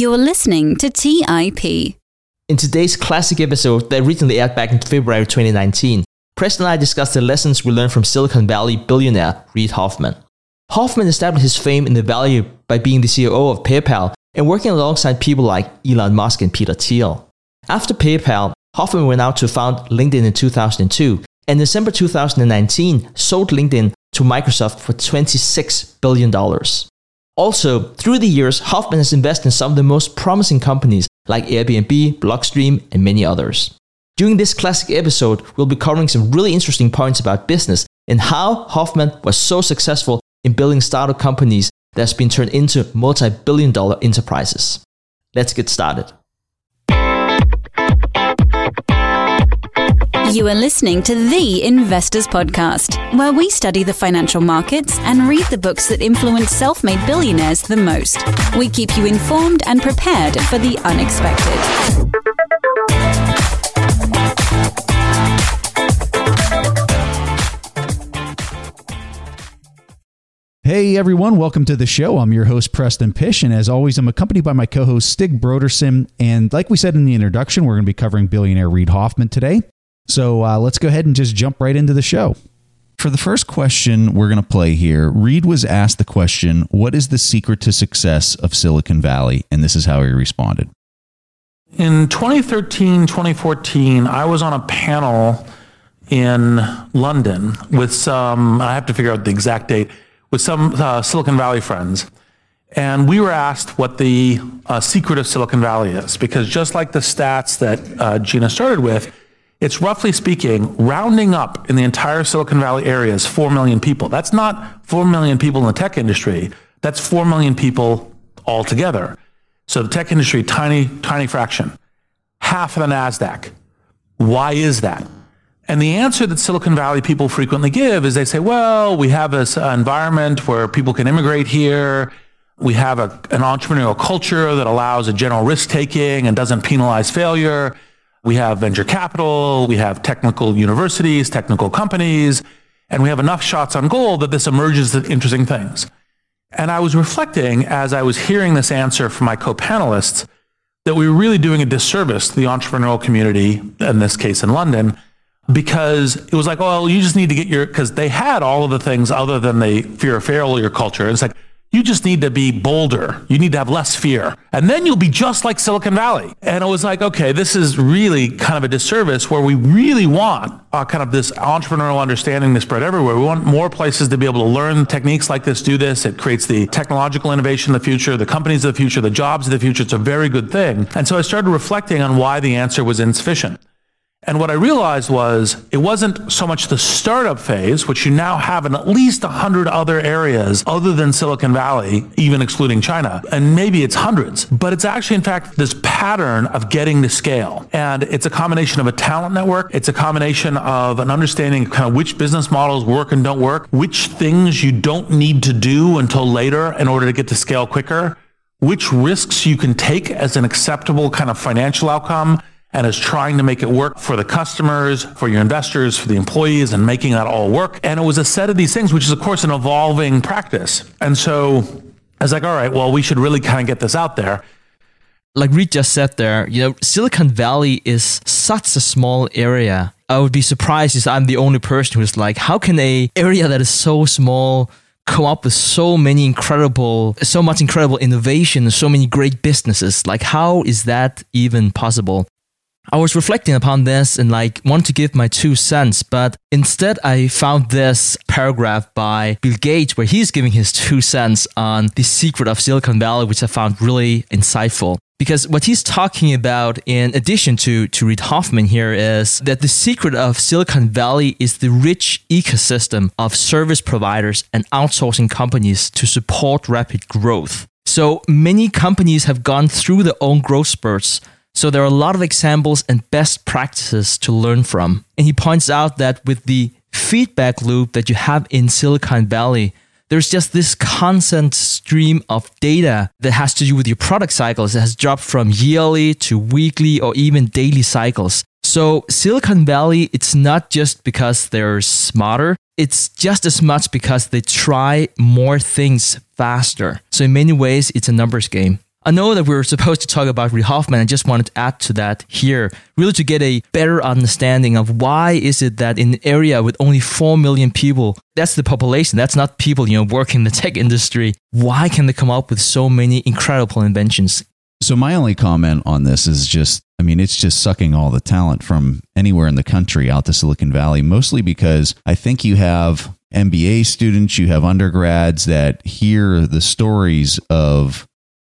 You're listening to TIP. In today's classic episode that recently aired back in February 2019, Preston and I discussed the lessons we learned from Silicon Valley billionaire Reid Hoffman. Hoffman established his fame in the valley by being the CEO of PayPal and working alongside people like Elon Musk and Peter Thiel. After PayPal, Hoffman went out to found LinkedIn in 2002, and in December 2019 sold LinkedIn to Microsoft for $26 billion. Also, through the years, Hoffman has invested in some of the most promising companies like Airbnb, Blockstream, and many others. During this classic episode, we'll be covering some really interesting points about business and how Hoffman was so successful in building startup companies that's been turned into multi billion dollar enterprises. Let's get started. You are listening to The Investors Podcast, where we study the financial markets and read the books that influence self made billionaires the most. We keep you informed and prepared for the unexpected. Hey everyone, welcome to the show. I'm your host Preston Pysh, and as always, I'm accompanied by my co-host Stig Brodersen. And like we said in the introduction, we're going to be covering billionaire Reid Hoffman today. So uh, let's go ahead and just jump right into the show. For the first question we're going to play here, Reid was asked the question, What is the secret to success of Silicon Valley? And this is how he responded. In 2013, 2014, I was on a panel in London with some, I have to figure out the exact date, with some uh, Silicon Valley friends. And we were asked what the uh, secret of Silicon Valley is, because just like the stats that uh, Gina started with, it's roughly speaking, rounding up in the entire Silicon Valley area is 4 million people. That's not 4 million people in the tech industry. That's 4 million people altogether. So the tech industry, tiny, tiny fraction, half of the NASDAQ. Why is that? And the answer that Silicon Valley people frequently give is they say, well, we have this uh, environment where people can immigrate here. We have a, an entrepreneurial culture that allows a general risk taking and doesn't penalize failure. We have venture capital, we have technical universities, technical companies, and we have enough shots on goal that this emerges as interesting things. And I was reflecting as I was hearing this answer from my co-panelists that we were really doing a disservice to the entrepreneurial community, in this case in London, because it was like, oh, you just need to get your, because they had all of the things other than the fear of failure culture. It's like, you just need to be bolder. You need to have less fear. And then you'll be just like Silicon Valley. And it was like, okay, this is really kind of a disservice where we really want uh, kind of this entrepreneurial understanding to spread everywhere. We want more places to be able to learn techniques like this, do this. It creates the technological innovation of the future, the companies of the future, the jobs of the future. It's a very good thing. And so I started reflecting on why the answer was insufficient. And what I realized was it wasn't so much the startup phase, which you now have in at least 100 other areas other than Silicon Valley, even excluding China. And maybe it's hundreds, but it's actually, in fact, this pattern of getting to scale. And it's a combination of a talent network. It's a combination of an understanding of kind of which business models work and don't work, which things you don't need to do until later in order to get to scale quicker, which risks you can take as an acceptable kind of financial outcome and is trying to make it work for the customers, for your investors, for the employees, and making that all work. And it was a set of these things, which is, of course, an evolving practice. And so I was like, all right, well, we should really kind of get this out there. Like Reid just said there, you know, Silicon Valley is such a small area. I would be surprised if I'm the only person who's like, how can a area that is so small come up with so many incredible, so much incredible innovation, so many great businesses? Like, how is that even possible? I was reflecting upon this and like want to give my two cents, but instead I found this paragraph by Bill Gates where he's giving his two cents on the secret of Silicon Valley, which I found really insightful. Because what he's talking about, in addition to, to Reid Hoffman here, is that the secret of Silicon Valley is the rich ecosystem of service providers and outsourcing companies to support rapid growth. So many companies have gone through their own growth spurts so there are a lot of examples and best practices to learn from. And he points out that with the feedback loop that you have in Silicon Valley, there's just this constant stream of data that has to do with your product cycles that has dropped from yearly to weekly or even daily cycles. So Silicon Valley, it's not just because they're smarter, it's just as much because they try more things faster. So in many ways, it's a numbers game. I know that we're supposed to talk about Reid Hoffman. I just wanted to add to that here, really to get a better understanding of why is it that in an area with only 4 million people, that's the population, that's not people, you know, working in the tech industry, why can they come up with so many incredible inventions? So my only comment on this is just I mean it's just sucking all the talent from anywhere in the country out to Silicon Valley mostly because I think you have MBA students, you have undergrads that hear the stories of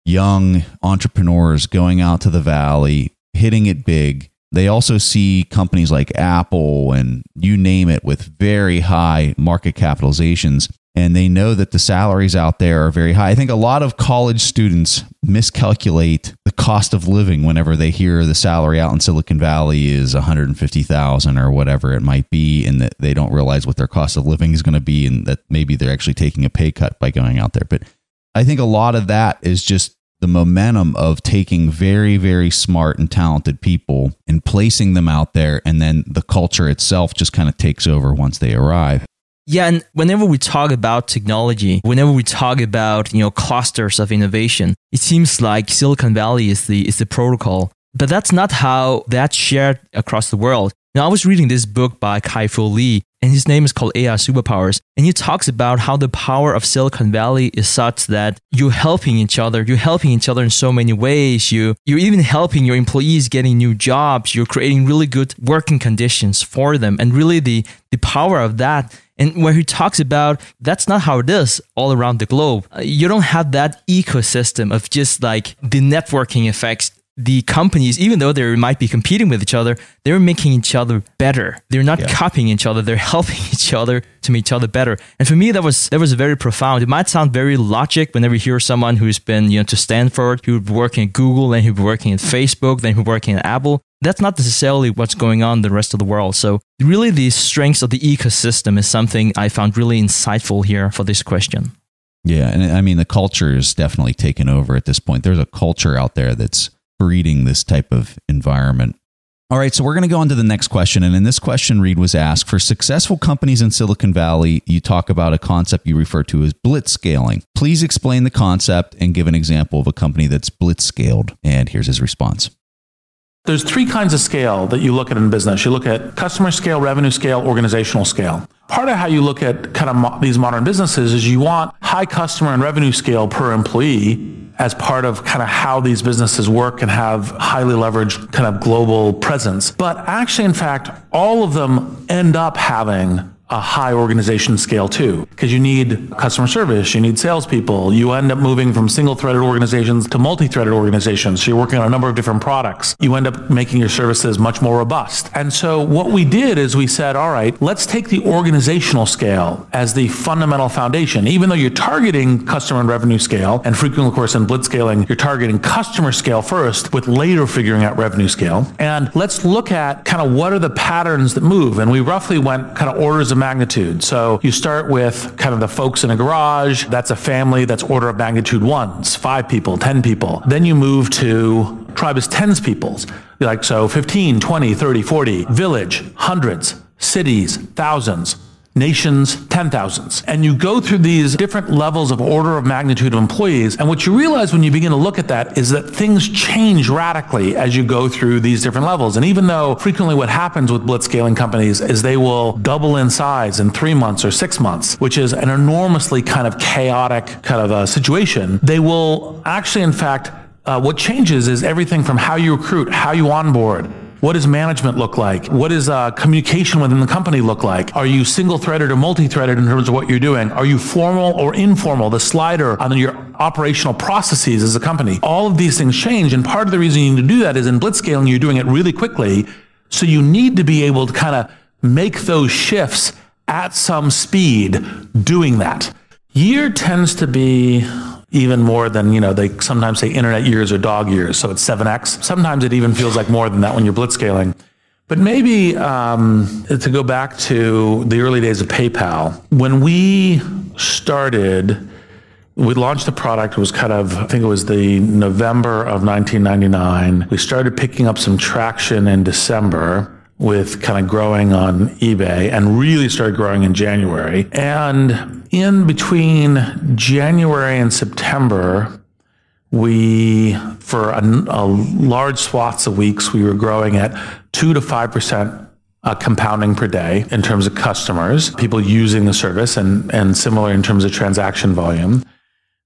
young entrepreneurs going out to the valley, hitting it big. They also see companies like Apple and you name it with very high market capitalizations. And they know that the salaries out there are very high. I think a lot of college students miscalculate the cost of living whenever they hear the salary out in Silicon Valley is 150,000 or whatever it might be and that they don't realize what their cost of living is going to be and that maybe they're actually taking a pay cut by going out there. But I think a lot of that is just the momentum of taking very, very smart and talented people and placing them out there. And then the culture itself just kind of takes over once they arrive. Yeah, and whenever we talk about technology, whenever we talk about you know clusters of innovation, it seems like Silicon Valley is the is the protocol. But that's not how that's shared across the world. Now, I was reading this book by Kai-Fu Lee, and his name is called AI Superpowers. And he talks about how the power of Silicon Valley is such that you're helping each other. You're helping each other in so many ways. You, you're even helping your employees getting new jobs. You're creating really good working conditions for them. And really the, the power of that and where he talks about that's not how it is all around the globe. Uh, you don't have that ecosystem of just like the networking effects the companies, even though they might be competing with each other, they're making each other better. They're not yeah. copying each other. They're helping each other to make each other better. And for me, that was that was very profound. It might sound very logic whenever you hear someone who's been you know to Stanford, who would be working at Google, then who working at Facebook, then who working at Apple. That's not necessarily what's going on in the rest of the world. So really, the strengths of the ecosystem is something I found really insightful here for this question. Yeah, and I mean the culture is definitely taken over at this point. There's a culture out there that's breeding this type of environment. All right, so we're going to go on to the next question. And in this question, Reid was asked for successful companies in Silicon Valley, you talk about a concept you refer to as blitz scaling. Please explain the concept and give an example of a company that's blitz scaled. And here's his response. There's three kinds of scale that you look at in business. You look at customer scale, revenue scale, organizational scale. Part of how you look at kind of mo- these modern businesses is you want high customer and revenue scale per employee as part of kind of how these businesses work and have highly leveraged kind of global presence. But actually, in fact, all of them end up having a high organization scale too, because you need customer service, you need salespeople, you end up moving from single threaded organizations to multi threaded organizations. So you're working on a number of different products. You end up making your services much more robust. And so what we did is we said, all right, let's take the organizational scale as the fundamental foundation. Even though you're targeting customer and revenue scale, and frequently, of course, in blitzscaling, you're targeting customer scale first with later figuring out revenue scale. And let's look at kind of what are the patterns that move. And we roughly went kind of orders of magnitude. So you start with kind of the folks in a garage. That's a family that's order of magnitude ones, five people, 10 people. Then you move to tribe is tens peoples. Like so 15, 20, 30, 40, village, hundreds, cities, thousands nations, 10,000s. And you go through these different levels of order of magnitude of employees. And what you realize when you begin to look at that is that things change radically as you go through these different levels. And even though frequently what happens with blitzscaling companies is they will double in size in three months or six months, which is an enormously kind of chaotic kind of a situation, they will actually, in fact, uh, what changes is everything from how you recruit, how you onboard, what does management look like? What does uh, communication within the company look like? Are you single threaded or multi threaded in terms of what you're doing? Are you formal or informal? The slider on your operational processes as a company. All of these things change. And part of the reason you need to do that is in blitzscaling, you're doing it really quickly. So you need to be able to kind of make those shifts at some speed doing that. Year tends to be even more than, you know, they sometimes say internet years or dog years. So it's 7x. Sometimes it even feels like more than that when you're blitzscaling. But maybe um, to go back to the early days of PayPal, when we started, we launched the product. It was kind of, I think it was the November of 1999. We started picking up some traction in December with kind of growing on eBay and really started growing in January. And in between January and September, we, for a, a large swaths of weeks, we were growing at two to 5% uh, compounding per day in terms of customers, people using the service, and, and similar in terms of transaction volume.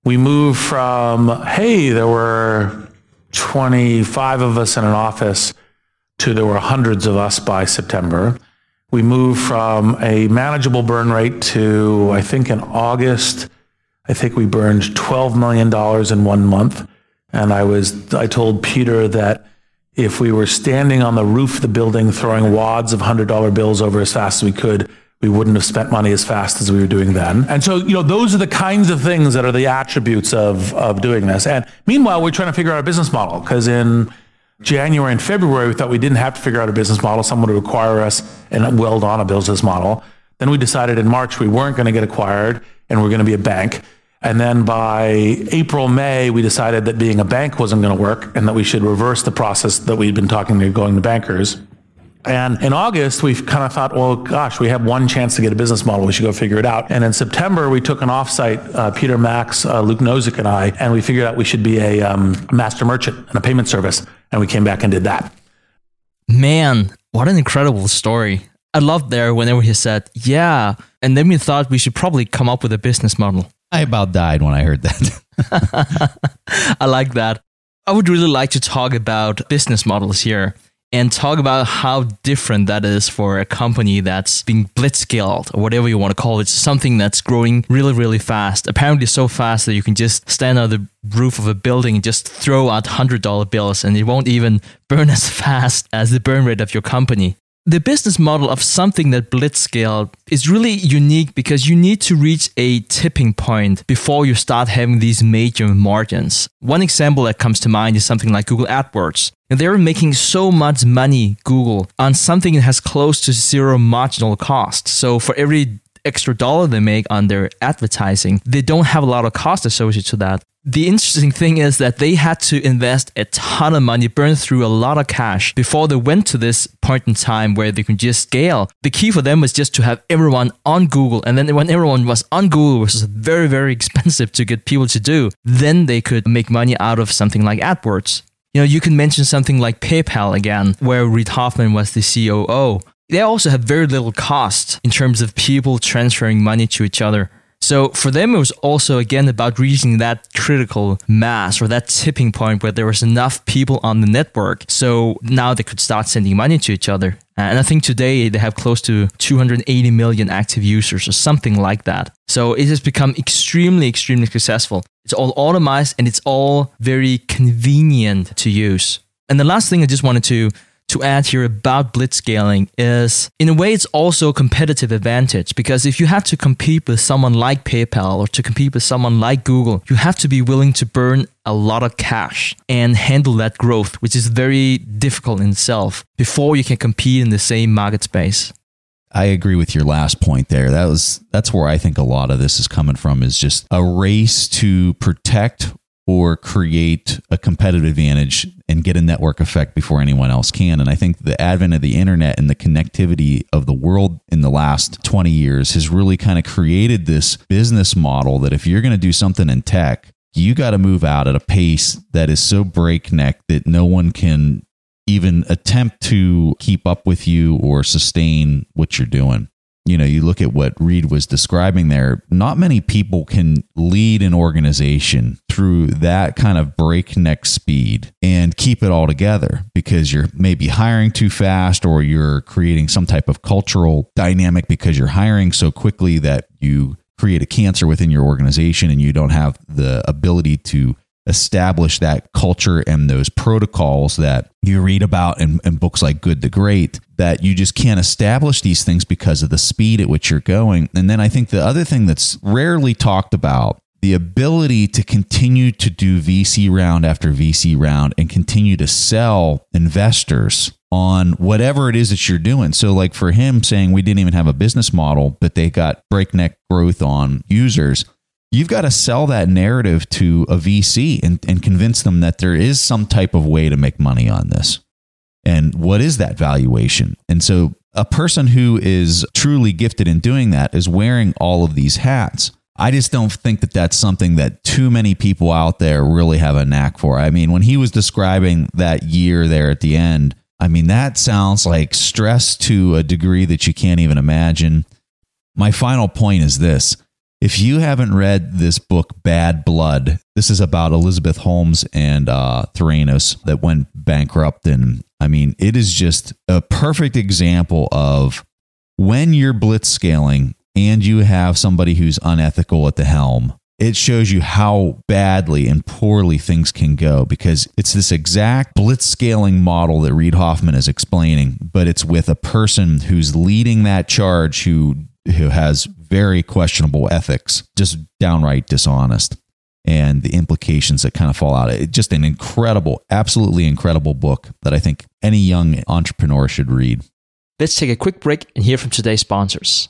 We moved from, hey, there were 25 of us in an office to there were hundreds of us by September. We moved from a manageable burn rate to, I think in August, I think we burned $12 million in one month. And I was, I told Peter that if we were standing on the roof of the building throwing wads of $100 bills over as fast as we could, we wouldn't have spent money as fast as we were doing then. And so, you know, those are the kinds of things that are the attributes of, of doing this. And meanwhile, we're trying to figure out a business model because in January and February, we thought we didn't have to figure out a business model. Someone would acquire us and weld on a business model. Then we decided in March we weren't going to get acquired and we're going to be a bank. And then by April, May, we decided that being a bank wasn't going to work and that we should reverse the process that we'd been talking to going to bankers. And in August, we kind of thought, well, gosh, we have one chance to get a business model. We should go figure it out. And in September, we took an offsite, uh, Peter Max, uh, Luke Nosek, and I, and we figured out we should be a um, master merchant and a payment service. And we came back and did that. Man, what an incredible story. I loved there whenever he said, yeah. And then we thought we should probably come up with a business model. I about died when I heard that. I like that. I would really like to talk about business models here and talk about how different that is for a company that's being blitzscaled or whatever you want to call it. Something that's growing really, really fast. Apparently, so fast that you can just stand on the roof of a building and just throw out $100 bills and it won't even burn as fast as the burn rate of your company the business model of something that blitzscale is really unique because you need to reach a tipping point before you start having these major margins. One example that comes to mind is something like Google AdWords. And they're making so much money, Google, on something that has close to zero marginal cost. So for every extra dollar they make on their advertising, they don't have a lot of cost associated to that. The interesting thing is that they had to invest a ton of money, burn through a lot of cash before they went to this point in time where they could just scale. The key for them was just to have everyone on Google. And then when everyone was on Google, which was very, very expensive to get people to do, then they could make money out of something like AdWords. You know, you can mention something like PayPal again, where Reid Hoffman was the COO. They also have very little cost in terms of people transferring money to each other. So for them, it was also again about reaching that critical mass or that tipping point where there was enough people on the network. So now they could start sending money to each other. Uh, and I think today they have close to 280 million active users or something like that. So it has become extremely, extremely successful. It's all automated and it's all very convenient to use. And the last thing I just wanted to to add here about blitzscaling is in a way it's also a competitive advantage because if you have to compete with someone like PayPal or to compete with someone like Google, you have to be willing to burn a lot of cash and handle that growth, which is very difficult in itself before you can compete in the same market space. I agree with your last point there. That was that's where I think a lot of this is coming from is just a race to protect or create a competitive advantage and get a network effect before anyone else can. And I think the advent of the internet and the connectivity of the world in the last 20 years has really kind of created this business model that if you're going to do something in tech, you got to move out at a pace that is so breakneck that no one can even attempt to keep up with you or sustain what you're doing you know, you look at what Reid was describing there, not many people can lead an organization through that kind of breakneck speed and keep it all together because you're maybe hiring too fast or you're creating some type of cultural dynamic because you're hiring so quickly that you create a cancer within your organization and you don't have the ability to establish that culture and those protocols that you read about in, in, books like Good to Great, that you just can't establish these things because of the speed at which you're going. And then I think the other thing that's rarely talked about the ability to continue to do VC round after VC round and continue to sell investors on whatever it is that you're doing. So, like for him saying we didn't even have a business model, but they got breakneck growth on users you've got to sell that narrative to a VC and, and convince them that there is some type of way to make money on this. And what is that valuation? And so a person who is truly gifted in doing that is wearing all of these hats. I just don't think that that's something that too many people out there really have a knack for. I mean, when he was describing that year there at the end, I mean, that sounds like stress to a degree that you can't even imagine. My final point is this if you haven't read this book, Bad Blood, this is about Elizabeth Holmes and uh, Theranos that went bankrupt. And I mean, it is just a perfect example of when you're blitz scaling and you have somebody who's unethical at the helm. It shows you how badly and poorly things can go because it's this exact blitz scaling model that Reid Hoffman is explaining, but it's with a person who's leading that charge who who has very questionable ethics, just downright dishonest, and the implications that kind of fall out. It just an incredible, absolutely incredible book that I think any young entrepreneur should read. Let's take a quick break and hear from today's sponsors.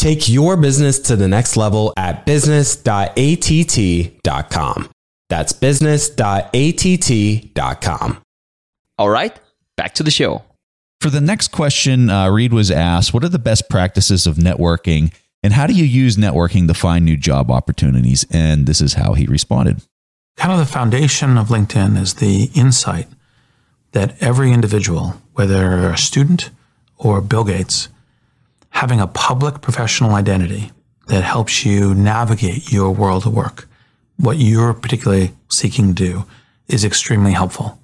Take your business to the next level at business.att.com. That's business.att.com. All right, back to the show. For the next question, uh, Reid was asked, What are the best practices of networking and how do you use networking to find new job opportunities? And this is how he responded. Kind of the foundation of LinkedIn is the insight that every individual, whether a student or Bill Gates, having a public professional identity that helps you navigate your world of work, what you're particularly seeking to do, is extremely helpful.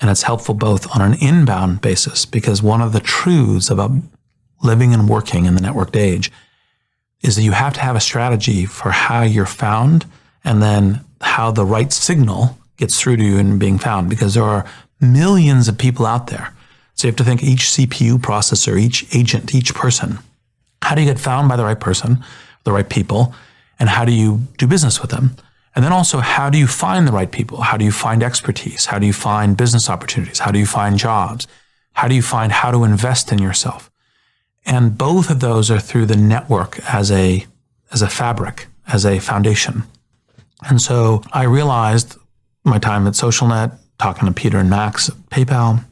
And it's helpful both on an inbound basis because one of the truths about living and working in the networked age is that you have to have a strategy for how you're found and then how the right signal gets through to you and being found because there are millions of people out there so you have to think each CPU processor, each agent, each person. How do you get found by the right person, the right people, and how do you do business with them? And then also, how do you find the right people? How do you find expertise? How do you find business opportunities? How do you find jobs? How do you find how to invest in yourself? And both of those are through the network as a, as a fabric, as a foundation. And so I realized my time at SocialNet, talking to Peter and Max at PayPal,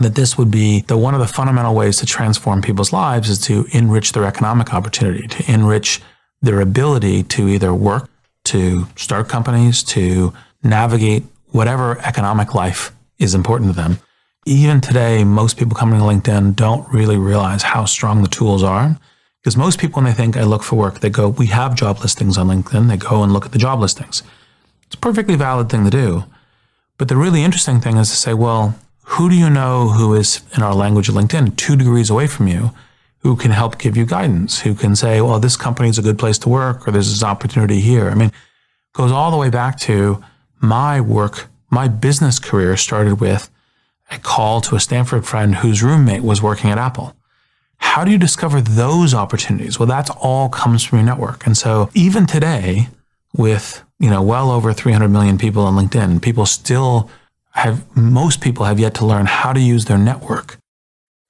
that this would be the one of the fundamental ways to transform people's lives is to enrich their economic opportunity, to enrich their ability to either work, to start companies, to navigate whatever economic life is important to them. Even today, most people coming to LinkedIn don't really realize how strong the tools are. Because most people, when they think I look for work, they go, we have job listings on LinkedIn. They go and look at the job listings. It's a perfectly valid thing to do. But the really interesting thing is to say, well, who do you know who is, in our language of LinkedIn, two degrees away from you, who can help give you guidance, who can say, well, this company is a good place to work, or there's this opportunity here. I mean, goes all the way back to my work My business career started with a call to a Stanford friend whose roommate was working at Apple. How do you discover those opportunities? Well, that's all comes from your network. And so even today, with you know well over 300 million people on LinkedIn, people still have most people have yet to learn how to use their network.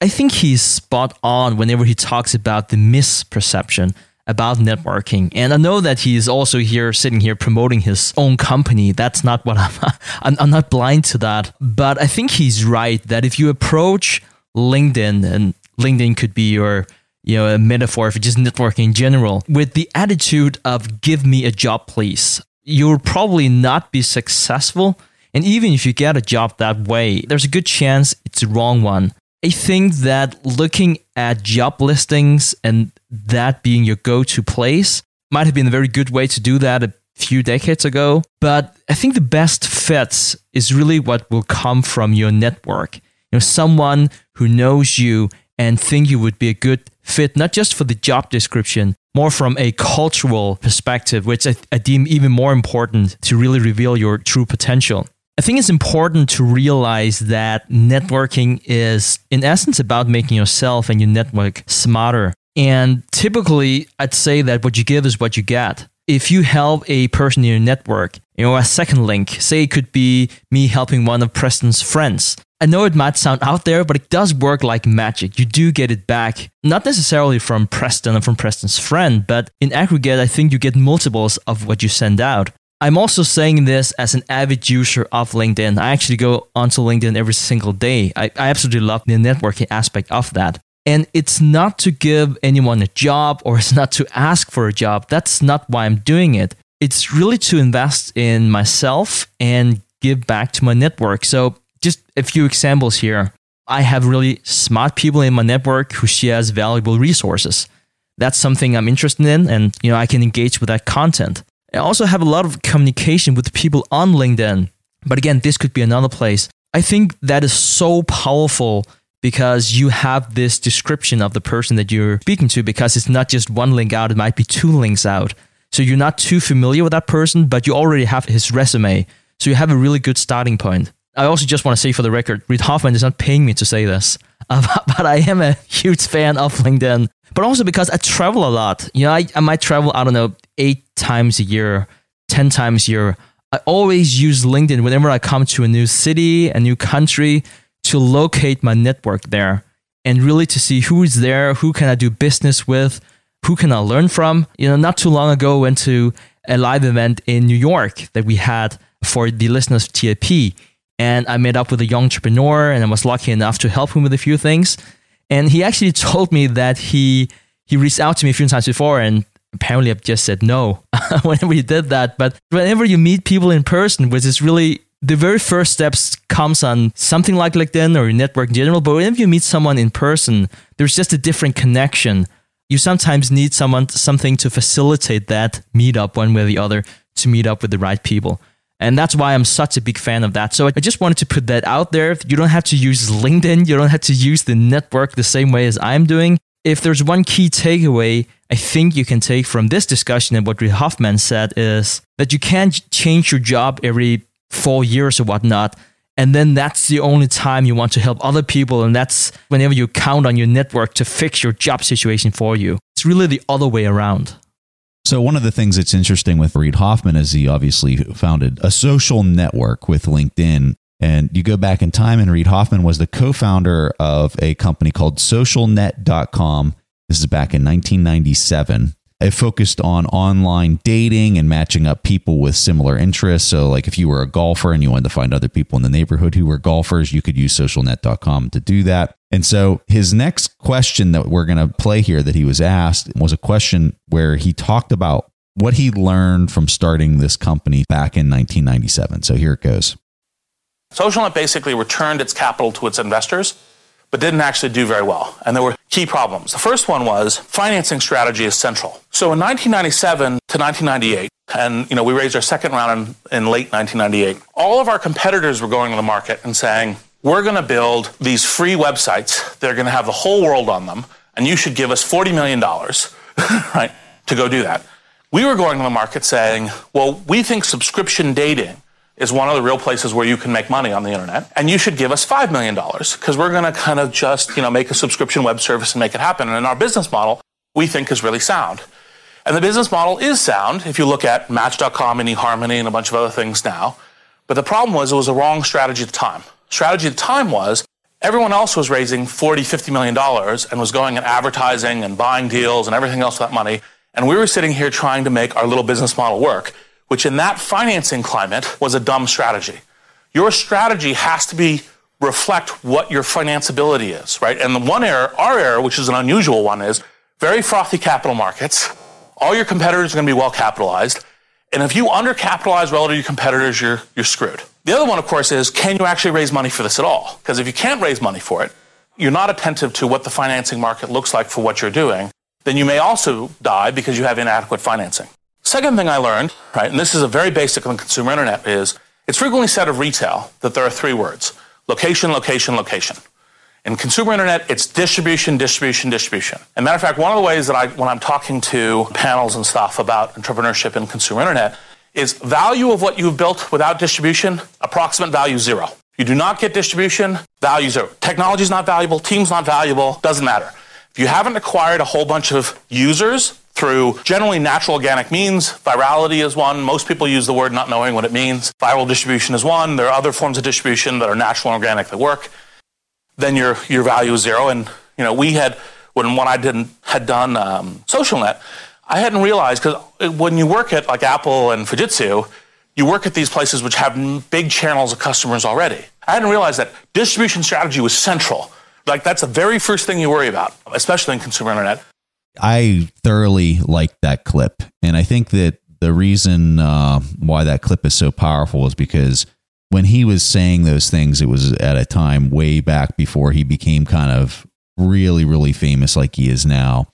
I think he's spot on whenever he talks about the misperception about networking. And I know that he's also here sitting here promoting his own company. That's not what I'm, I'm, I'm not blind to that. But I think he's right that if you approach LinkedIn and LinkedIn could be your you know a metaphor for just networking in general with the attitude of give me a job please you'll probably not be successful and even if you get a job that way there's a good chance it's the wrong one I think that looking at job listings and that being your go to place might have been a very good way to do that a few decades ago. But I think the best fits is really what will come from your network. You know, someone who knows you and think you would be a good fit, not just for the job description, more from a cultural perspective, which I, I deem even more important to really reveal your true potential. I think it's important to realize that networking is, in essence, about making yourself and your network smarter. And typically, I'd say that what you give is what you get. If you help a person in your network, you know, a second link, say it could be me helping one of Preston's friends. I know it might sound out there, but it does work like magic. You do get it back, not necessarily from Preston or from Preston's friend, but in aggregate, I think you get multiples of what you send out. I'm also saying this as an avid user of LinkedIn. I actually go onto LinkedIn every single day. I, I absolutely love the networking aspect of that. And it's not to give anyone a job or it's not to ask for a job. That's not why I'm doing it. It's really to invest in myself and give back to my network. So, just a few examples here. I have really smart people in my network who shares valuable resources. That's something I'm interested in and you know I can engage with that content. I also have a lot of communication with people on LinkedIn. But again, this could be another place. I think that is so powerful because you have this description of the person that you're speaking to because it's not just one link out, it might be two links out. So you're not too familiar with that person, but you already have his resume. So you have a really good starting point. I also just want to say for the record, Reid Hoffman is not paying me to say this, uh, but I am a huge fan of LinkedIn. But also because I travel a lot. You know, I, I might travel, I don't know, eight times a year, 10 times a year. I always use LinkedIn whenever I come to a new city, a new country, to locate my network there and really to see who is there, who can I do business with, who can I learn from. You know, not too long ago, I went to a live event in New York that we had for the listeners of TIP. And I met up with a young entrepreneur and I was lucky enough to help him with a few things. And he actually told me that he he reached out to me a few times before and apparently I've just said no whenever he did that. But whenever you meet people in person, which is really the very first steps comes on something like LinkedIn or your network in general. But whenever you meet someone in person, there's just a different connection. You sometimes need someone something to facilitate that meetup one way or the other to meet up with the right people. And that's why I'm such a big fan of that. So I just wanted to put that out there. You don't have to use LinkedIn. You don't have to use the network the same way as I'm doing. If there's one key takeaway I think you can take from this discussion and what Reid Hoffman said is that you can't change your job every four years or whatnot. And then that's the only time you want to help other people. And that's whenever you count on your network to fix your job situation for you. It's really the other way around. So, one of the things that's interesting with Reid Hoffman is he obviously founded a social network with LinkedIn. And you go back in time, and Reid Hoffman was the co founder of a company called socialnet.com. This is back in 1997. It focused on online dating and matching up people with similar interests. So, like if you were a golfer and you wanted to find other people in the neighborhood who were golfers, you could use socialnet.com to do that. And so, his next question that we're going to play here that he was asked was a question where he talked about what he learned from starting this company back in 1997. So, here it goes. SocialNet basically returned its capital to its investors but didn't actually do very well. And there were key problems. The first one was financing strategy is central. So in 1997 to 1998, and you know we raised our second round in, in late 1998, all of our competitors were going to the market and saying, we're going to build these free websites that are going to have the whole world on them, and you should give us $40 million, right, to go do that. We were going to the market saying, well, we think subscription dating is one of the real places where you can make money on the internet. And you should give us $5 million because we're going to kind of just, you know, make a subscription web service and make it happen. And our business model, we think is really sound. And the business model is sound if you look at Match.com and eHarmony and a bunch of other things now. But the problem was it was a wrong strategy at the time. Strategy at the time was everyone else was raising 40, 50 million dollars and was going and advertising and buying deals and everything else with that money. And we were sitting here trying to make our little business model work which in that financing climate was a dumb strategy. Your strategy has to be reflect what your financeability is, right? And the one error, our error, which is an unusual one, is very frothy capital markets. All your competitors are going to be well capitalized. And if you undercapitalize relative to your competitors, you're, you're screwed. The other one, of course, is can you actually raise money for this at all? Because if you can't raise money for it, you're not attentive to what the financing market looks like for what you're doing, then you may also die because you have inadequate financing. Second thing I learned, right, and this is a very basic on consumer internet, is it's frequently said of retail that there are three words location, location, location. In consumer internet, it's distribution, distribution, distribution. And matter of fact, one of the ways that I, when I'm talking to panels and stuff about entrepreneurship in consumer internet, is value of what you've built without distribution, approximate value zero. You do not get distribution, value zero. Technology is not valuable, team's not valuable, doesn't matter. If you haven't acquired a whole bunch of users through generally natural organic means. Virality is one. Most people use the word not knowing what it means. Viral distribution is one. There are other forms of distribution that are natural and organic that work. Then your, your value is zero. And, you know, we had, when, when I didn't, had done um, SocialNet, I hadn't realized, because when you work at like Apple and Fujitsu, you work at these places which have big channels of customers already. I hadn't realized that distribution strategy was central. Like that's the very first thing you worry about, especially in consumer internet. I thoroughly liked that clip. And I think that the reason uh, why that clip is so powerful is because when he was saying those things, it was at a time way back before he became kind of really, really famous like he is now.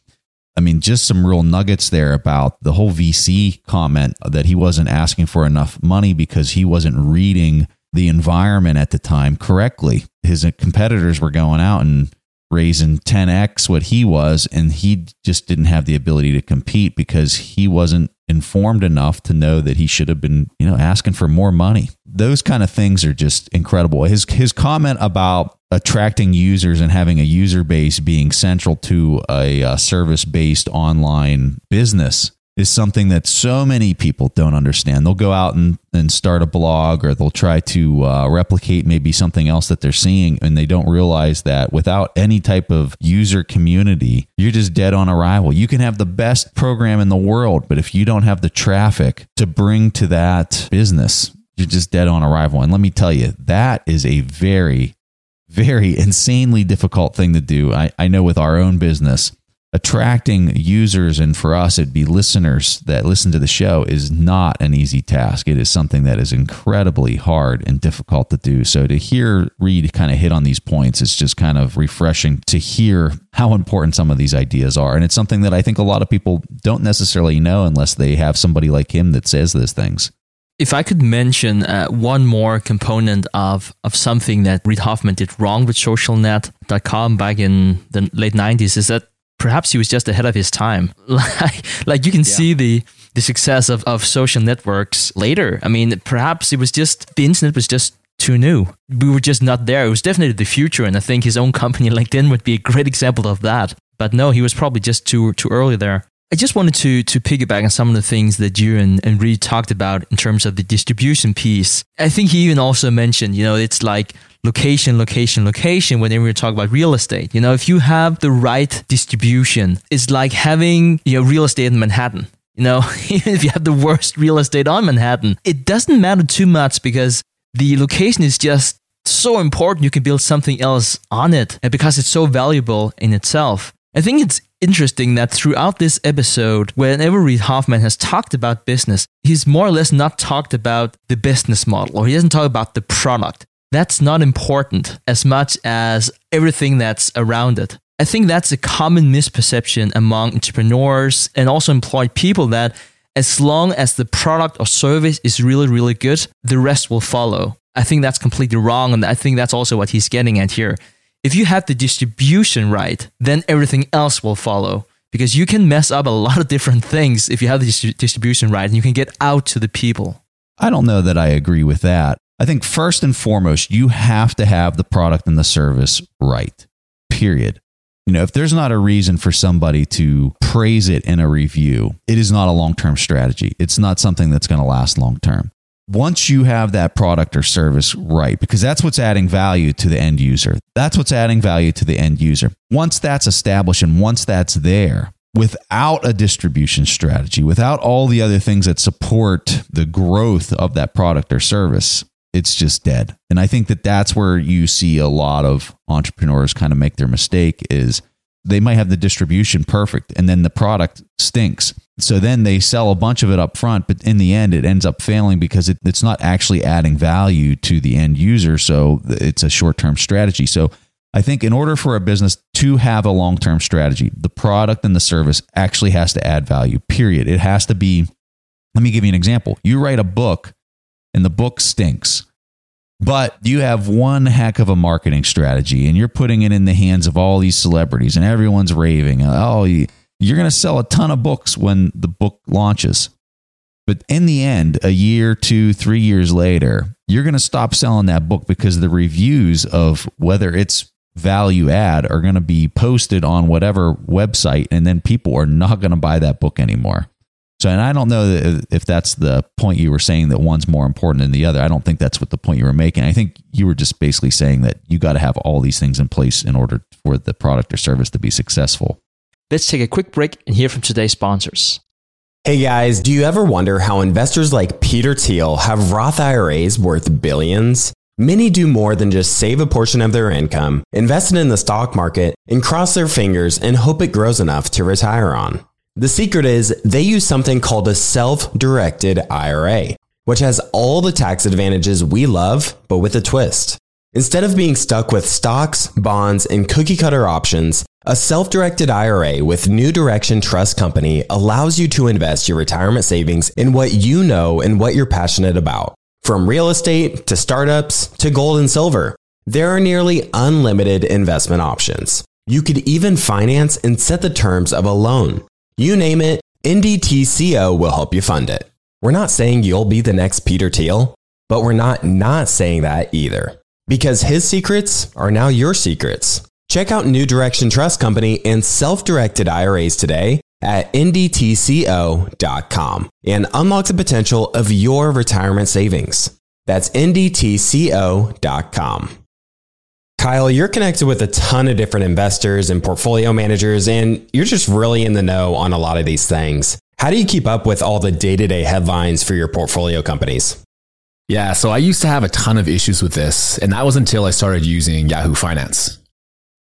I mean, just some real nuggets there about the whole VC comment that he wasn't asking for enough money because he wasn't reading the environment at the time correctly. His competitors were going out and raising 10x what he was and he just didn't have the ability to compete because he wasn't informed enough to know that he should have been you know asking for more money. Those kind of things are just incredible. His his comment about attracting users and having a user base being central to a, a service based online business is something that so many people don't understand. They'll go out and, and start a blog or they'll try to uh, replicate maybe something else that they're seeing, and they don't realize that without any type of user community, you're just dead on arrival. You can have the best program in the world, but if you don't have the traffic to bring to that business, you're just dead on arrival. And let me tell you, that is a very, very insanely difficult thing to do. I, I know with our own business attracting users and for us it'd be listeners that listen to the show is not an easy task. It is something that is incredibly hard and difficult to do. So to hear Reid kind of hit on these points it's just kind of refreshing to hear how important some of these ideas are. And it's something that i think a lot of people don't necessarily know unless they have somebody like him that says those things. If I could mention uh, one more component of, of something that Reid Hoffman did wrong with socialnet.com back in the late 90s is that perhaps he was just ahead of his time. like, like you can yeah. see the the success of, of social networks later. I mean, perhaps it was just the internet was just too new. We were just not there. It was definitely the future, and I think his own company, LinkedIn, would be a great example of that. But no, he was probably just too too early there. I just wanted to to piggyback on some of the things that you and, and Reid talked about in terms of the distribution piece. I think he even also mentioned, you know, it's like location, location, location whenever we talk about real estate. You know, if you have the right distribution, it's like having you know real estate in Manhattan. You know, even if you have the worst real estate on Manhattan, it doesn't matter too much because the location is just so important. You can build something else on it and because it's so valuable in itself. I think it's interesting that throughout this episode, whenever Reid Hoffman has talked about business, he's more or less not talked about the business model or he doesn't talk about the product that's not important as much as everything that's around it. I think that's a common misperception among entrepreneurs and also employed people that as long as the product or service is really, really good, the rest will follow. I think that's completely wrong. And I think that's also what he's getting at here. If you have the distribution right, then everything else will follow because you can mess up a lot of different things if you have the distribution right and you can get out to the people. I don't know that I agree with that. I think first and foremost, you have to have the product and the service right, period. You know, if there's not a reason for somebody to praise it in a review, it is not a long term strategy. It's not something that's going to last long term. Once you have that product or service right, because that's what's adding value to the end user, that's what's adding value to the end user. Once that's established and once that's there, without a distribution strategy, without all the other things that support the growth of that product or service, it's just dead. And I think that that's where you see a lot of entrepreneurs kind of make their mistake is they might have the distribution perfect and then the product stinks. So then they sell a bunch of it up front, but in the end, it ends up failing because it, it's not actually adding value to the end user. So it's a short term strategy. So I think in order for a business to have a long term strategy, the product and the service actually has to add value, period. It has to be, let me give you an example. You write a book and the book stinks, but you have one heck of a marketing strategy and you're putting it in the hands of all these celebrities and everyone's raving. Oh, you're going to sell a ton of books when the book launches. But in the end, a year, two, three years later, you're going to stop selling that book because the reviews of whether it's value add are going to be posted on whatever website, and then people are not going to buy that book anymore. So, and I don't know uh, if that's the point you were saying that one's more important than the other. I don't think that's what the point you were making. I think you were just basically saying that you got to have all these things in place in order for the product or service to be successful. Let's take a quick break and hear from today's sponsors. Hey guys, do you ever wonder how investors like Peter Thiel have Roth IRAs worth billions? Many do more than just save a portion of their income, invest it in the stock market, and cross their fingers and hope it grows enough to retire on. The secret is they use something called a self directed IRA, which has all the tax advantages we love, but with a twist. Instead of being stuck with stocks, bonds, and cookie cutter options, a self directed IRA with New Direction Trust Company allows you to invest your retirement savings in what you know and what you're passionate about. From real estate to startups to gold and silver, there are nearly unlimited investment options. You could even finance and set the terms of a loan. You name it, NDTCO will help you fund it. We're not saying you'll be the next Peter Thiel, but we're not not saying that either. Because his secrets are now your secrets. Check out New Direction Trust Company and self directed IRAs today at ndtco.com and unlock the potential of your retirement savings. That's ndtco.com. Kyle, you're connected with a ton of different investors and portfolio managers, and you're just really in the know on a lot of these things. How do you keep up with all the day to day headlines for your portfolio companies? Yeah, so I used to have a ton of issues with this, and that was until I started using Yahoo Finance.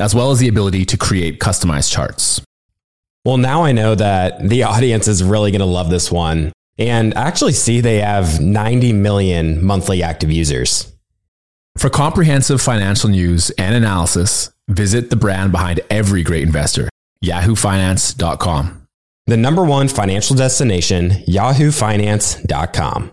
as well as the ability to create customized charts. Well, now I know that the audience is really going to love this one. And I actually, see they have 90 million monthly active users. For comprehensive financial news and analysis, visit the brand behind every great investor, yahoofinance.com. The number one financial destination, yahoofinance.com.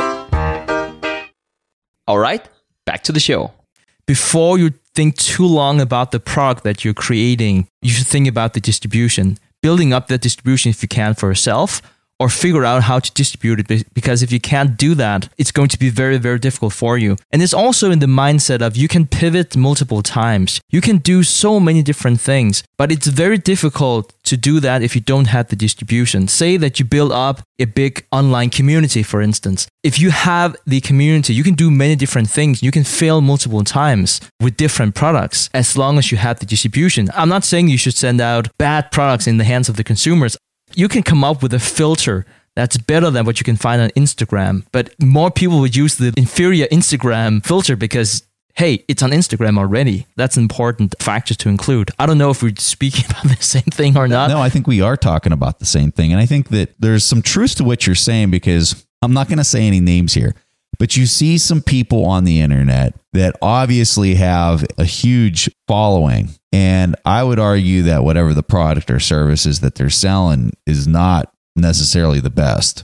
All right, back to the show. Before you think too long about the product that you're creating. You should think about the distribution, building up that distribution if you can for yourself, or figure out how to distribute it because if you can't do that, it's going to be very, very difficult for you. And it's also in the mindset of you can pivot multiple times. You can do so many different things, but it's very difficult to do that if you don't have the distribution. Say that you build up a big online community, for instance. If you have the community, you can do many different things. You can fail multiple times with different products as long as you have the distribution. I'm not saying you should send out bad products in the hands of the consumers. You can come up with a filter that's better than what you can find on Instagram. But more people would use the inferior Instagram filter because hey, it's on Instagram already. That's an important factor to include. I don't know if we're speaking about the same thing or not. No, I think we are talking about the same thing. And I think that there's some truth to what you're saying because I'm not going to say any names here, but you see some people on the internet that obviously have a huge following. And I would argue that whatever the product or services that they're selling is not necessarily the best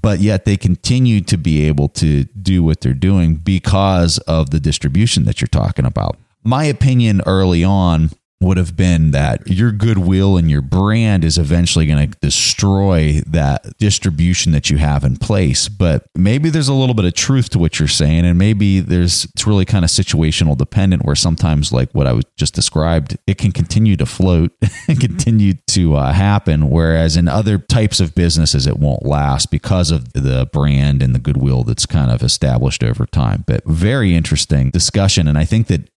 but yet they continue to be able to do what they're doing because of the distribution that you're talking about. My opinion early on would have been that your goodwill and your brand is eventually going to destroy that distribution that you have in place. But maybe there's a little bit of truth to what you're saying. And maybe there's, it's really kind of situational dependent where sometimes, like what I was just described, it can continue to float and continue to uh, happen. Whereas in other types of businesses, it won't last because of the brand and the goodwill that's kind of established over time. But very interesting discussion. And I think that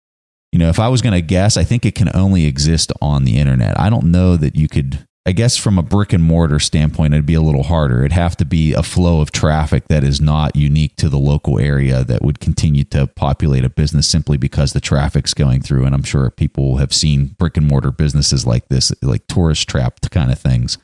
you know, if I was going to guess, I think it can only exist on the internet. I don't know that you could. I guess from a brick and mortar standpoint, it'd be a little harder. It'd have to be a flow of traffic that is not unique to the local area that would continue to populate a business simply because the traffic's going through. And I'm sure people have seen brick and mortar businesses like this, like tourist trapped kind of things.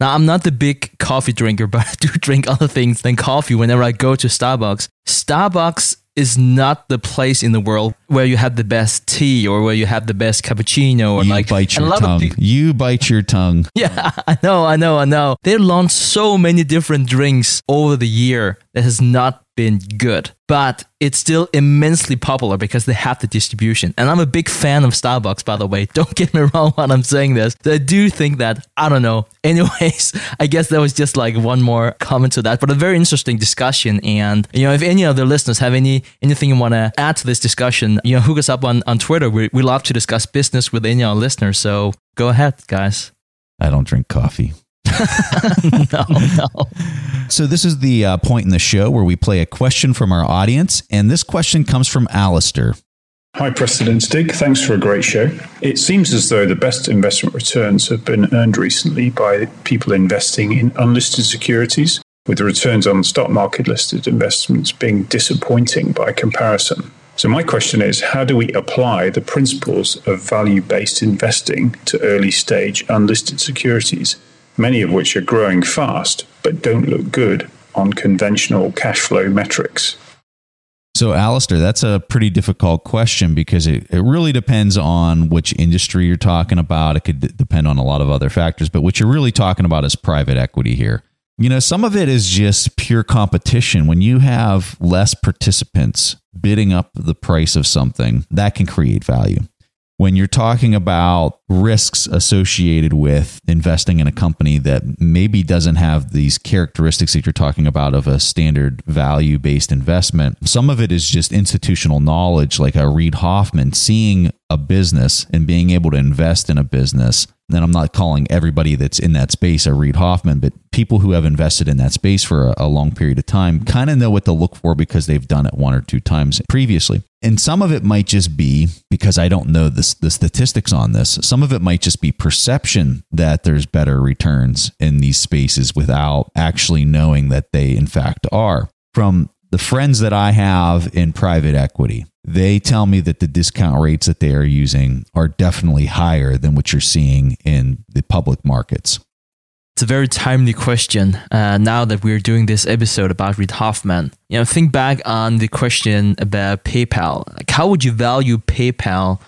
Now, I'm not the big coffee drinker, but I do drink other things than coffee whenever I go to Starbucks. Starbucks is not the place in the world where you have the best tea or where you have the best cappuccino or you like bite your tongue. People, you bite your tongue. Yeah, I know, I know, I know. They launched so many different drinks over the year that has not been good, but it's still immensely popular because they have the distribution. And I'm a big fan of Starbucks, by the way. Don't get me wrong when I'm saying this. I do think that, I don't know. Anyways, I guess that was just like one more comment to that, but a very interesting discussion. And, you know, if any of the listeners have any anything you want to add to this discussion, you know, hook us up on, on Twitter. We, we love to discuss business with any of our listeners. So go ahead, guys. I don't drink coffee. no, no. So, this is the uh, point in the show where we play a question from our audience. And this question comes from Alistair. Hi, Preston Stig. Thanks for a great show. It seems as though the best investment returns have been earned recently by people investing in unlisted securities, with the returns on stock market listed investments being disappointing by comparison. So, my question is how do we apply the principles of value based investing to early stage unlisted securities? Many of which are growing fast but don't look good on conventional cash flow metrics. So, Alistair, that's a pretty difficult question because it, it really depends on which industry you're talking about. It could d- depend on a lot of other factors, but what you're really talking about is private equity here. You know, some of it is just pure competition. When you have less participants bidding up the price of something, that can create value when you're talking about risks associated with investing in a company that maybe doesn't have these characteristics that you're talking about of a standard value based investment, some of it is just institutional knowledge, like a Reid Hoffman seeing a business and being able to invest in a business and I'm not calling everybody that's in that space a Reid Hoffman, but people who have invested in that space for a, a long period of time kind of know what to look for because they've done it one or two times previously. And some of it might just be because I don't know the, the statistics on this. Some of it might just be perception that there's better returns in these spaces without actually knowing that they, in fact, are. From the friends that I have in private equity, they tell me that the discount rates that they are using are definitely higher than what you're seeing in the public markets. It's a very timely question uh, now that we're doing this episode about Reid Hoffman. You know, think back on the question about PayPal. Like, how would you value PayPal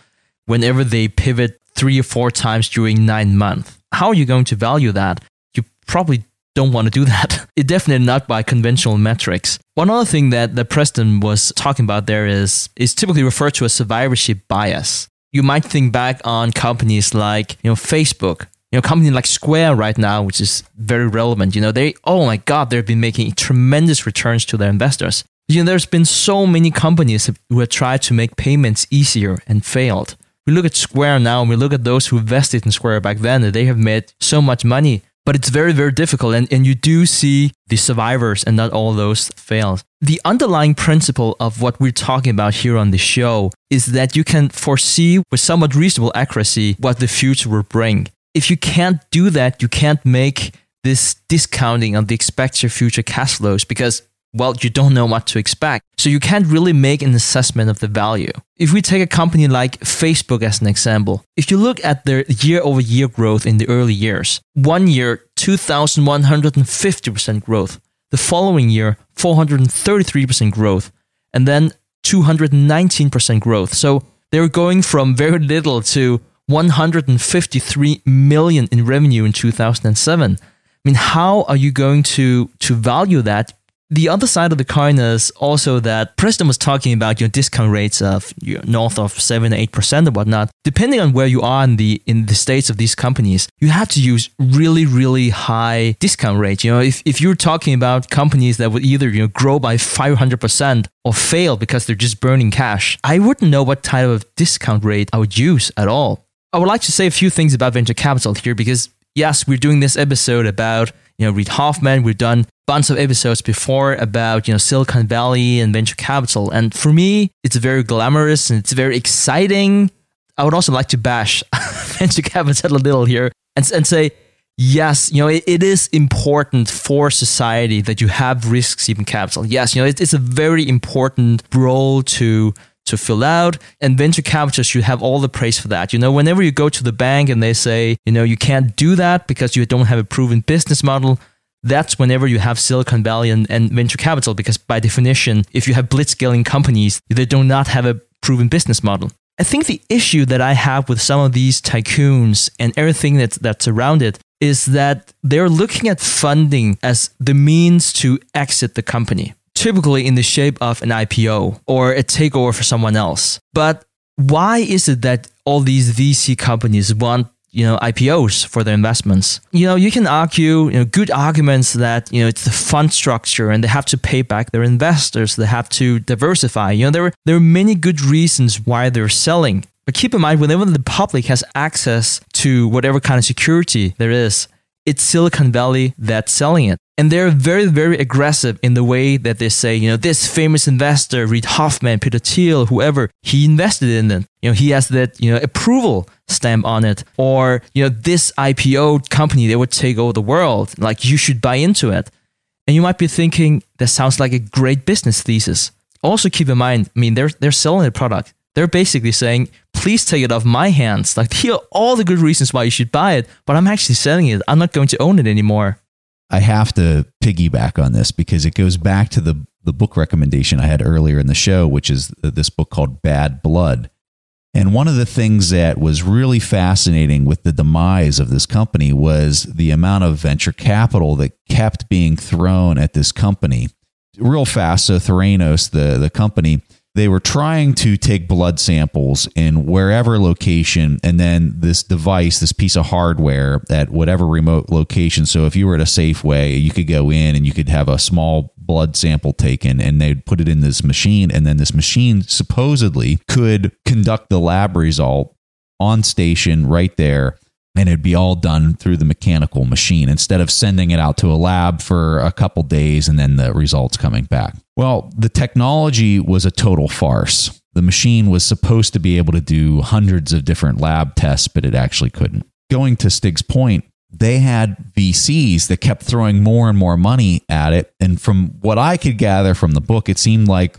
whenever they pivot three or four times during nine months? How are you going to value that? You probably don't want to do that. It definitely not by conventional metrics. One other thing that, that Preston was talking about there is is typically referred to as survivorship bias. You might think back on companies like you know Facebook, You know, company like Square right now, which is very relevant. You know, they oh my god, they've been making tremendous returns to their investors. You know, there's been so many companies who have tried to make payments easier and failed. We look at Square now, and we look at those who invested in Square back then, and they have made so much money but it's very, very difficult. And, and you do see the survivors and not all those fails. The underlying principle of what we're talking about here on the show is that you can foresee with somewhat reasonable accuracy what the future will bring. If you can't do that, you can't make this discounting on the expected future cash flows because well, you don't know what to expect. So you can't really make an assessment of the value. If we take a company like Facebook as an example, if you look at their year over year growth in the early years, one year, 2,150% growth, the following year, 433% growth, and then 219% growth. So they're going from very little to 153 million in revenue in 2007. I mean, how are you going to, to value that the other side of the coin is also that Preston was talking about your discount rates of you know, north of seven or eight percent or whatnot. Depending on where you are in the in the states of these companies, you have to use really really high discount rates. You know, if, if you're talking about companies that would either you know grow by five hundred percent or fail because they're just burning cash, I wouldn't know what type of discount rate I would use at all. I would like to say a few things about venture capital here because yes, we're doing this episode about you know Reid Hoffman. We've done bunch of episodes before about you know Silicon Valley and venture capital, and for me, it's very glamorous and it's very exciting. I would also like to bash venture capital a little here and, and say, yes, you know, it, it is important for society that you have risks even capital. Yes, you know, it, it's a very important role to to fill out and venture capitalists should have all the praise for that you know whenever you go to the bank and they say you know you can't do that because you don't have a proven business model that's whenever you have Silicon Valley and, and venture capital, because by definition, if you have blitzscaling companies, they do not have a proven business model. I think the issue that I have with some of these tycoons and everything that's, that's around it is that they're looking at funding as the means to exit the company, typically in the shape of an IPO or a takeover for someone else. But why is it that all these VC companies want you know IPOs for their investments. You know, you can argue you know good arguments that you know it's the fund structure and they have to pay back their investors. They have to diversify. You know, there there are many good reasons why they're selling. But keep in mind, whenever the public has access to whatever kind of security there is, it's Silicon Valley that's selling it. And they're very, very aggressive in the way that they say, you know, this famous investor, Reid Hoffman, Peter Thiel, whoever, he invested in it. You know, he has that, you know, approval stamp on it. Or, you know, this IPO company, they would take over the world. Like, you should buy into it. And you might be thinking, that sounds like a great business thesis. Also, keep in mind, I mean, they're, they're selling a product. They're basically saying, please take it off my hands. Like, here are all the good reasons why you should buy it, but I'm actually selling it. I'm not going to own it anymore. I have to piggyback on this because it goes back to the the book recommendation I had earlier in the show, which is this book called Bad Blood. And one of the things that was really fascinating with the demise of this company was the amount of venture capital that kept being thrown at this company. Real fast, so Theranos, the, the company, they were trying to take blood samples in wherever location and then this device this piece of hardware at whatever remote location. So if you were at a safeway you could go in and you could have a small blood sample taken and they'd put it in this machine. And then this machine supposedly could conduct the lab result on station right there and it'd be all done through the mechanical machine instead of sending it out to a lab for a couple days and then the results coming back. Well, the technology was a total farce. The machine was supposed to be able to do hundreds of different lab tests, but it actually couldn't. Going to Stig's point, they had VCs that kept throwing more and more money at it. And from what I could gather from the book, it seemed like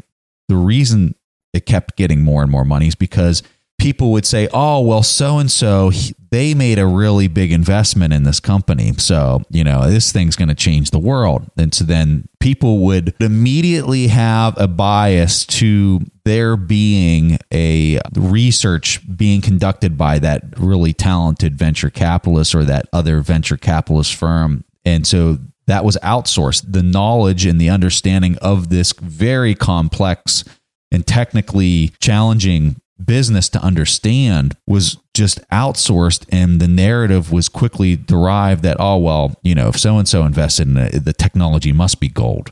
the reason it kept getting more and more money is because people would say, "Oh, well, so and so they made a really big investment in this company, so you know this thing's going to change the world." And so then people would immediately have a bias to there being a research being conducted by that really talented venture capitalist or that other venture capitalist firm, and so that was outsourced. The knowledge and the understanding of this very complex and technically challenging business to understand was just outsourced and the narrative was quickly derived that oh well you know if so and so invested in it the technology must be gold.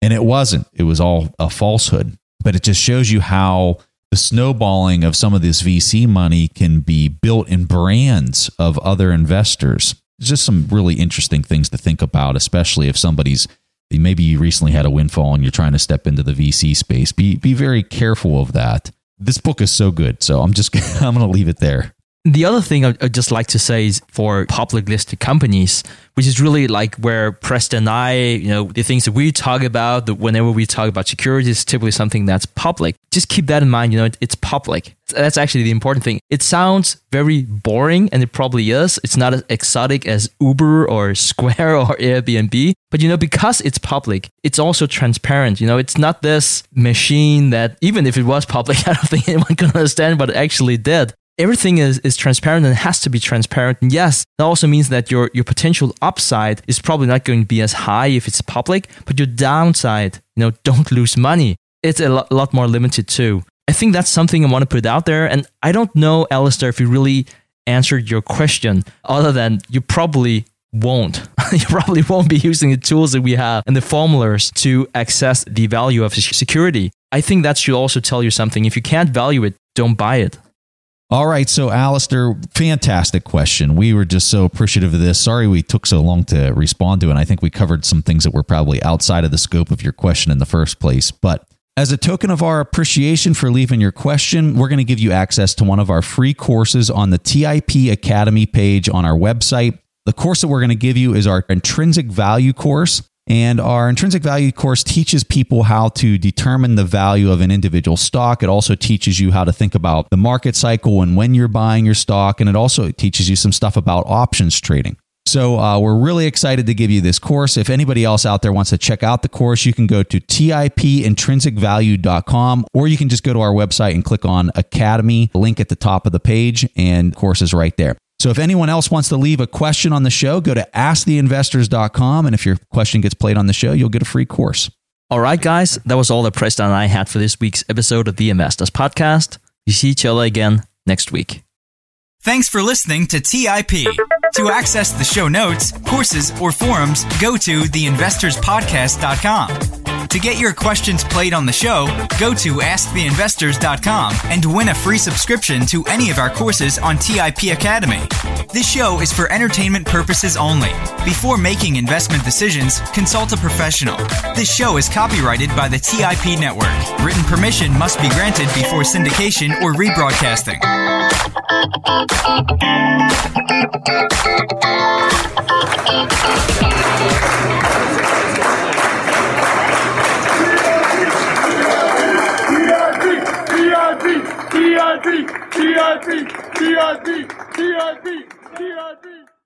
And it wasn't. It was all a falsehood. But it just shows you how the snowballing of some of this VC money can be built in brands of other investors. Just some really interesting things to think about especially if somebody's maybe you recently had a windfall and you're trying to step into the VC space. Be be very careful of that this book is so good. So I'm just I'm going to leave it there. The other thing I'd just like to say is for public listed companies, which is really like where Preston and I, you know, the things that we talk about, that whenever we talk about security is typically something that's public. Just keep that in mind, you know, it's public. That's actually the important thing. It sounds very boring and it probably is. It's not as exotic as Uber or Square or Airbnb, but you know, because it's public, it's also transparent. You know, it's not this machine that even if it was public, I don't think anyone can understand what it actually did everything is, is transparent and has to be transparent. And yes, that also means that your, your potential upside is probably not going to be as high if it's public, but your downside, you know, don't lose money. It's a lot, lot more limited too. I think that's something I want to put out there. And I don't know, Alistair, if you really answered your question, other than you probably won't. you probably won't be using the tools that we have and the formulas to access the value of security. I think that should also tell you something. If you can't value it, don't buy it. All right. So, Alistair, fantastic question. We were just so appreciative of this. Sorry we took so long to respond to it. I think we covered some things that were probably outside of the scope of your question in the first place. But as a token of our appreciation for leaving your question, we're going to give you access to one of our free courses on the TIP Academy page on our website. The course that we're going to give you is our intrinsic value course. And our intrinsic value course teaches people how to determine the value of an individual stock. It also teaches you how to think about the market cycle and when you're buying your stock. And it also teaches you some stuff about options trading. So uh, we're really excited to give you this course. If anybody else out there wants to check out the course, you can go to tipintrinsicvalue.com or you can just go to our website and click on Academy, link at the top of the page, and course is right there. So if anyone else wants to leave a question on the show, go to asktheinvestors.com. And if your question gets played on the show, you'll get a free course. All right, guys, that was all that Preston and I had for this week's episode of the Investors Podcast. We see each other again next week. Thanks for listening to TIP. To access the show notes, courses, or forums, go to theinvestorspodcast.com. To get your questions played on the show, go to AskTheInvestors.com and win a free subscription to any of our courses on TIP Academy. This show is for entertainment purposes only. Before making investment decisions, consult a professional. This show is copyrighted by the TIP Network. Written permission must be granted before syndication or rebroadcasting. TIP, TIP, TIP, TIP, TIP, TIP.